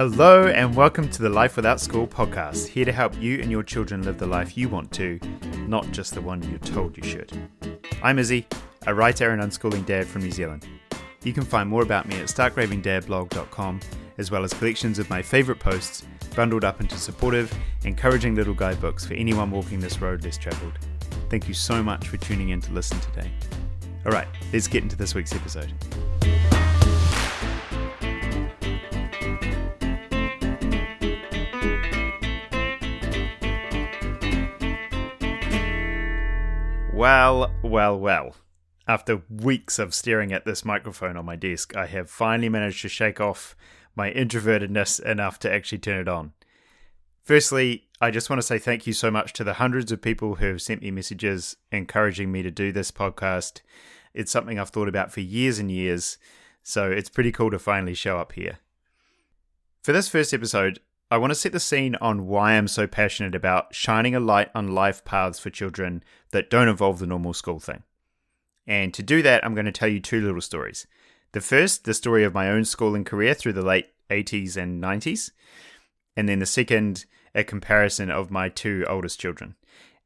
Hello, and welcome to the Life Without School podcast, here to help you and your children live the life you want to, not just the one you're told you should. I'm Izzy, a writer and unschooling dad from New Zealand. You can find more about me at starkravingdadblog.com, as well as collections of my favourite posts bundled up into supportive, encouraging little guidebooks for anyone walking this road less travelled. Thank you so much for tuning in to listen today. All right, let's get into this week's episode. Well, well, well. After weeks of staring at this microphone on my desk, I have finally managed to shake off my introvertedness enough to actually turn it on. Firstly, I just want to say thank you so much to the hundreds of people who have sent me messages encouraging me to do this podcast. It's something I've thought about for years and years, so it's pretty cool to finally show up here. For this first episode, I want to set the scene on why I'm so passionate about shining a light on life paths for children that don't involve the normal school thing. And to do that, I'm going to tell you two little stories. The first, the story of my own schooling career through the late 80s and 90s. And then the second, a comparison of my two oldest children.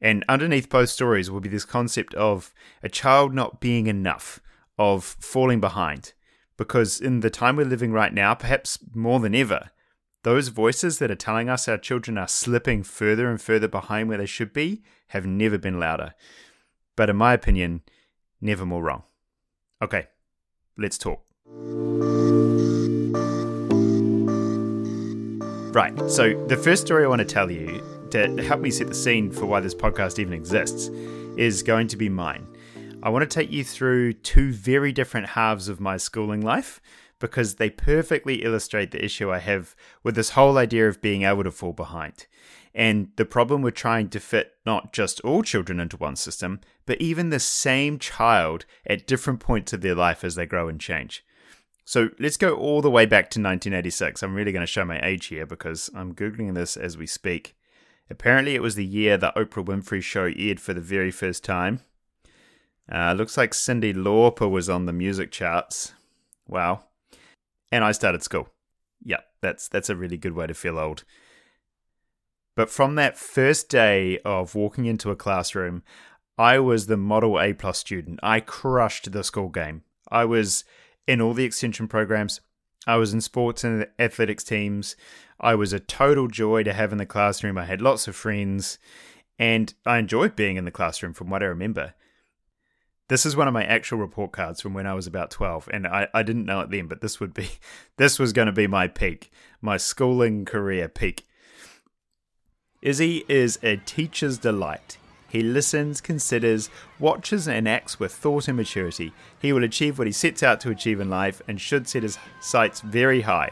And underneath both stories will be this concept of a child not being enough, of falling behind. Because in the time we're living right now, perhaps more than ever, those voices that are telling us our children are slipping further and further behind where they should be have never been louder. But in my opinion, never more wrong. Okay, let's talk. Right, so the first story I want to tell you to help me set the scene for why this podcast even exists is going to be mine. I want to take you through two very different halves of my schooling life because they perfectly illustrate the issue I have with this whole idea of being able to fall behind. And the problem with trying to fit not just all children into one system, but even the same child at different points of their life as they grow and change. So let's go all the way back to 1986. I'm really going to show my age here because I'm Googling this as we speak. Apparently, it was the year the Oprah Winfrey Show aired for the very first time. Uh, looks like Cyndi Lauper was on the music charts. Wow. And I started school. Yeah, that's that's a really good way to feel old. But from that first day of walking into a classroom, I was the model A plus student. I crushed the school game. I was in all the extension programs. I was in sports and athletics teams. I was a total joy to have in the classroom. I had lots of friends, and I enjoyed being in the classroom from what I remember. This is one of my actual report cards from when I was about 12, and I, I didn't know it then, but this would be this was going to be my peak, my schooling career peak. Izzy is a teacher's delight. He listens, considers, watches, and acts with thought and maturity. He will achieve what he sets out to achieve in life and should set his sights very high.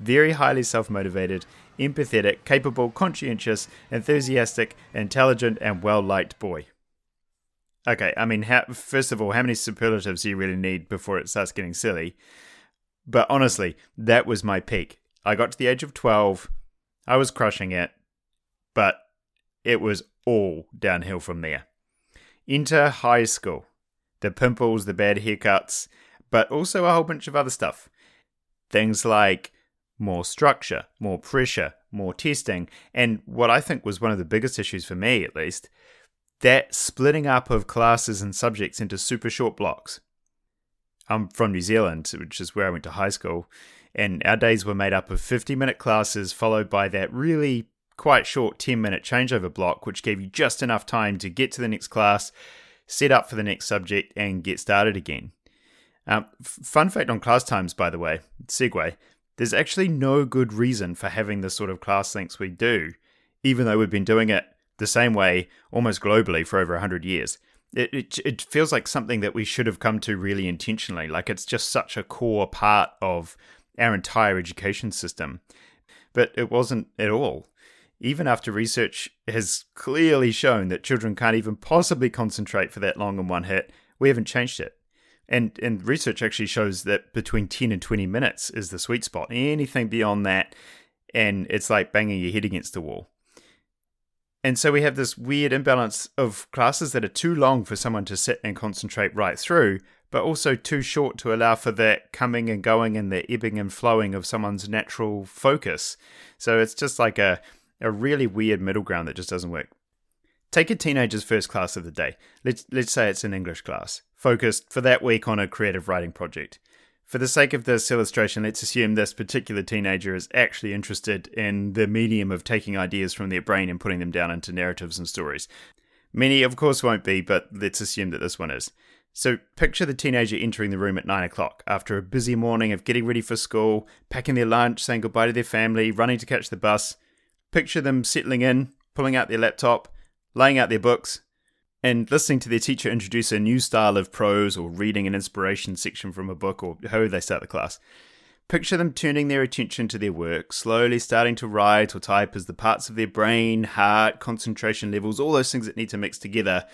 Very highly self motivated, empathetic, capable, conscientious, enthusiastic, intelligent, and well liked boy. Okay, I mean, how, first of all, how many superlatives do you really need before it starts getting silly? But honestly, that was my peak. I got to the age of 12, I was crushing it, but it was all downhill from there. Into high school. The pimples, the bad haircuts, but also a whole bunch of other stuff. Things like more structure, more pressure, more testing, and what I think was one of the biggest issues for me, at least, that splitting up of classes and subjects into super short blocks. I'm from New Zealand, which is where I went to high school, and our days were made up of 50 minute classes followed by that really quite short 10 minute changeover block, which gave you just enough time to get to the next class, set up for the next subject, and get started again. Um, fun fact on class times, by the way, segue, there's actually no good reason for having the sort of class lengths we do, even though we've been doing it the same way almost globally for over 100 years. It, it, it feels like something that we should have come to really intentionally, like it's just such a core part of our entire education system. But it wasn't at all even after research has clearly shown that children can't even possibly concentrate for that long in one hit, we haven't changed it. And and research actually shows that between 10 and 20 minutes is the sweet spot. Anything beyond that and it's like banging your head against the wall. And so we have this weird imbalance of classes that are too long for someone to sit and concentrate right through, but also too short to allow for that coming and going and the ebbing and flowing of someone's natural focus. So it's just like a, a really weird middle ground that just doesn't work. Take a teenager's first class of the day. Let's, let's say it's an English class, focused for that week on a creative writing project. For the sake of this illustration, let's assume this particular teenager is actually interested in the medium of taking ideas from their brain and putting them down into narratives and stories. Many, of course, won't be, but let's assume that this one is. So picture the teenager entering the room at 9 o'clock after a busy morning of getting ready for school, packing their lunch, saying goodbye to their family, running to catch the bus. Picture them settling in, pulling out their laptop, laying out their books, and listening to their teacher introduce a new style of prose or reading an inspiration section from a book or however they start the class. Picture them turning their attention to their work, slowly starting to write or type as the parts of their brain, heart, concentration levels, all those things that need to mix together,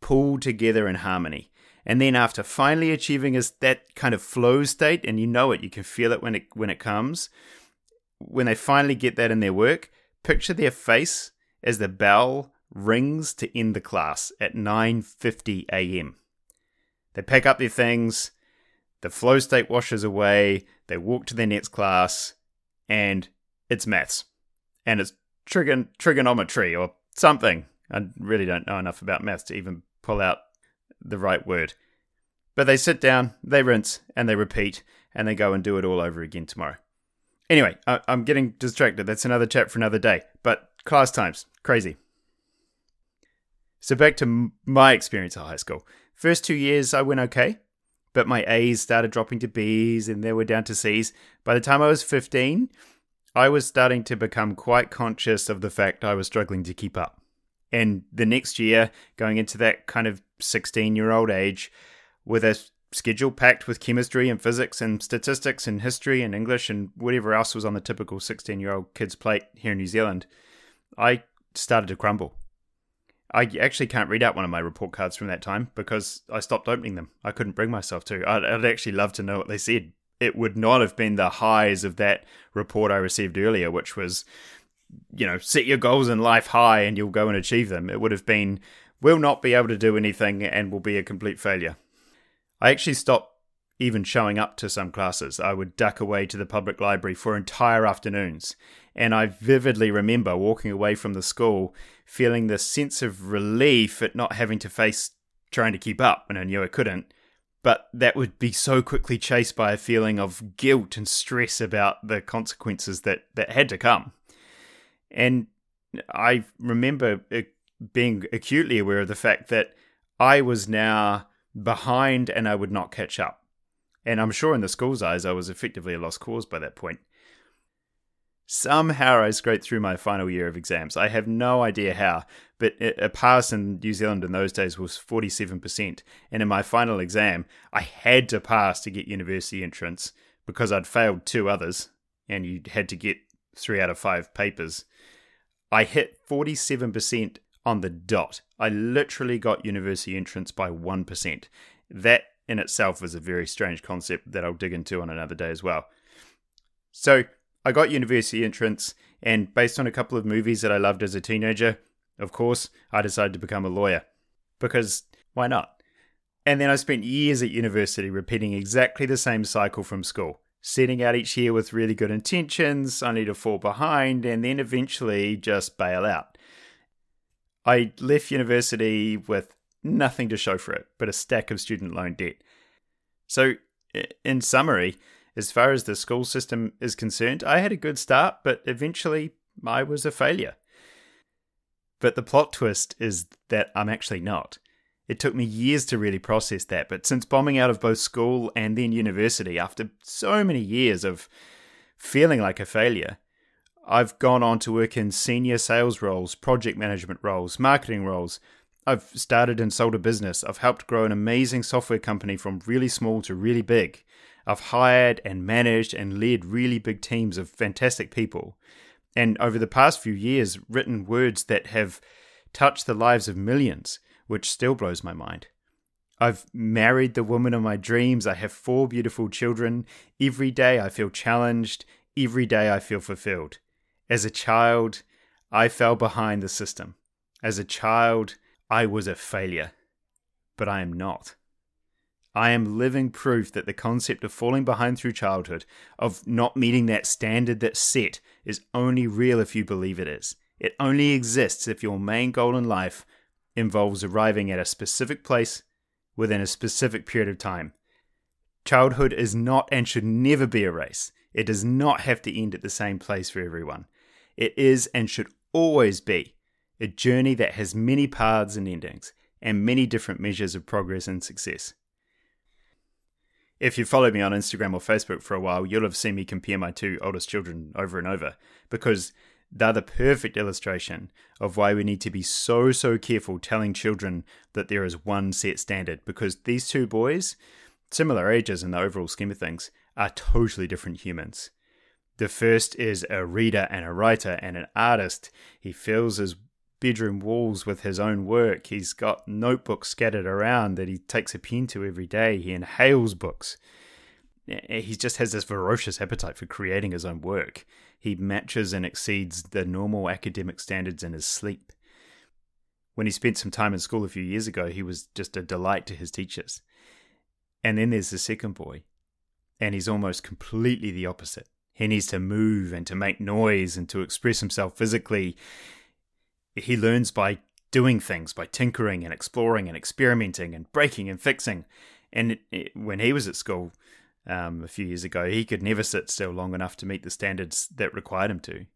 pull together in harmony. And then after finally achieving is that kind of flow state, and you know it, you can feel it when it when it comes. When they finally get that in their work, picture their face as the bell rings to end the class at 9:50 a.m. They pack up their things, the flow state washes away, they walk to their next class, and it's maths. And it's trigon- trigonometry or something. I really don't know enough about maths to even pull out the right word. But they sit down, they rinse, and they repeat, and they go and do it all over again tomorrow. Anyway, I- am getting distracted. That's another chat for another day. But class times, crazy. So back to my experience at high school. First two years, I went okay, but my A's started dropping to B's, and they were down to C's. By the time I was 15, I was starting to become quite conscious of the fact I was struggling to keep up. And the next year, going into that kind of 16 year old age, with a schedule packed with chemistry and physics and statistics and history and English and whatever else was on the typical 16 year old kid's plate here in New Zealand, I started to crumble. I actually can't read out one of my report cards from that time because I stopped opening them. I couldn't bring myself to. I'd, I'd actually love to know what they said. It would not have been the highs of that report I received earlier, which was you know, set your goals in life high and you'll go and achieve them. It would have been, will not be able to do anything and will be a complete failure. I actually stopped even showing up to some classes. I would duck away to the public library for entire afternoons. And I vividly remember walking away from the school feeling this sense of relief at not having to face trying to keep up, when I knew I couldn't. But that would be so quickly chased by a feeling of guilt and stress about the consequences that, that had to come. And I remember uh, being acutely aware of the fact that I was now behind and I would not catch up. And I'm sure in the school's eyes, I was effectively a lost cause by that point. Somehow I scraped through my final year of exams. I have no idea how, but a pass in New Zealand in those days was 47%. And in my final exam, I had to pass to get university entrance because I'd failed two others, and you had to get three out of five papers. I hit 47% on the dot. I literally got university entrance by 1%. That in itself is a very strange concept that I'll dig into on another day as well. So, I got university entrance, and based on a couple of movies that I loved as a teenager, of course, I decided to become a lawyer. Because why not? And then I spent years at university repeating exactly the same cycle from school setting out each year with really good intentions, only to fall behind and then eventually just bail out. I left university with nothing to show for it but a stack of student loan debt. So, in summary, as far as the school system is concerned, I had a good start, but eventually I was a failure. But the plot twist is that I'm actually not. It took me years to really process that, but since bombing out of both school and then university, after so many years of feeling like a failure, I've gone on to work in senior sales roles, project management roles, marketing roles. I've started and sold a business. I've helped grow an amazing software company from really small to really big. I've hired and managed and led really big teams of fantastic people. And over the past few years, written words that have touched the lives of millions which still blows my mind. I've married the woman of my dreams. I have four beautiful children. Every day I feel challenged. Every day I feel fulfilled. As a child, I fell behind the system. As a child, I was a failure. But I am not. I am living proof that the concept of falling behind through childhood, of not meeting that standard that's set, is only real if you believe it is. It only exists if your main goal in life involves arriving at a specific place within a specific period of time. Childhood is not and should never be a race. It does not have to end at the same place for everyone. It is and should always be a journey that has many paths and endings and many different measures of progress and success. If you followed me on Instagram or Facebook for a while, you'll have seen me compare my two oldest children over and over because they're the perfect illustration of why we need to be so, so careful telling children that there is one set standard because these two boys, similar ages in the overall scheme of things, are totally different humans. The first is a reader and a writer and an artist. He fills his bedroom walls with his own work. He's got notebooks scattered around that he takes a pen to every day. He inhales books. Eh, he just has this ferocious appetite for creating his own work. He matches and exceeds the normal academic standards in his sleep. When he spent some time in school a few years ago, he was just a delight to his teachers. And then there's the second boy, and he's almost completely the opposite. He needs to move and to make noise and to express himself physically. He learns by doing things, by tinkering and exploring and experimenting and breaking and fixing. And it, it, when he was at school um, a few years ago, he could never sit still long enough to meet the standards that required him to.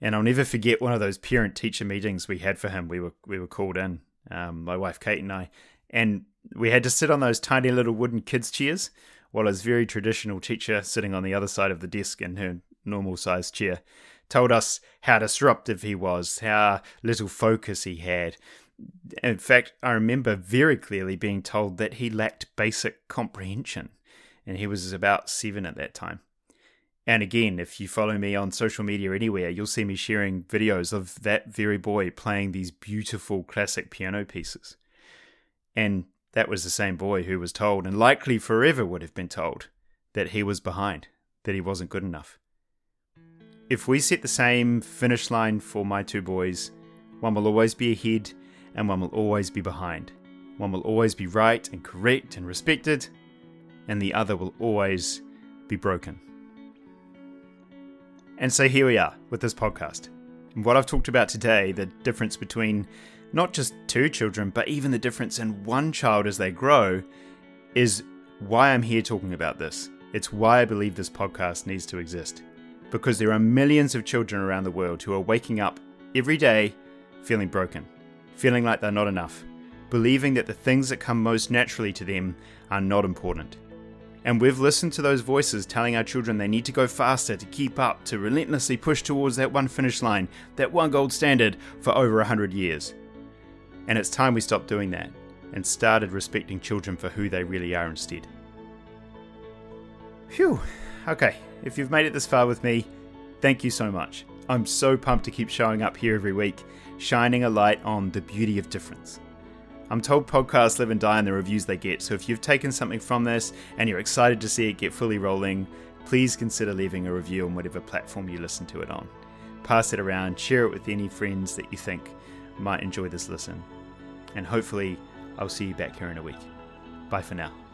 And I'll never forget one of those parent teacher meetings we had for him. We were we were called in, um, my wife Kate and I, and we had to sit on those tiny little wooden kids chairs while his very traditional teacher, sitting on the other side of the desk in her normal sized chair, told us how disruptive he was, how little focus he had. In fact, I remember very clearly being told that he lacked basic comprehension, and he was about seven at that time. And again, if you follow me on social media anywhere, you'll see me sharing videos of that very boy playing these beautiful classic piano pieces. And that was the same boy who was told, and likely forever would have been told, that he was behind, that he wasn't good enough. If we set the same finish line for my two boys, one will always be ahead and one will always be behind. One will always be right and correct and respected, and the other will always be broken. And so here we are with this podcast. And what I've talked about today, the difference between not just two children, but even the difference in one child as they grow, is why I'm here talking about this. It's why I believe this podcast needs to exist. Because there are millions of children around the world who are waking up every day feeling broken, feeling like they're not enough, believing that the things that come most naturally to them are not important. And we've listened to those voices telling our children they need to go faster to keep up, to relentlessly push towards that one finish line, that one gold standard for over a hundred years. And it's time we stopped doing that and started respecting children for who they really are instead. Phew. Okay, if you've made it this far with me, thank you so much. I'm so pumped to keep showing up here every week, shining a light on the beauty of difference. I'm told podcasts live and die in the reviews they get, so if you've taken something from this and you're excited to see it get fully rolling, please consider leaving a review on whatever platform you listen to it on. Pass it around, share it with any friends that you think might enjoy this listen and hopefully I'll see you back here in a week. Bye for now.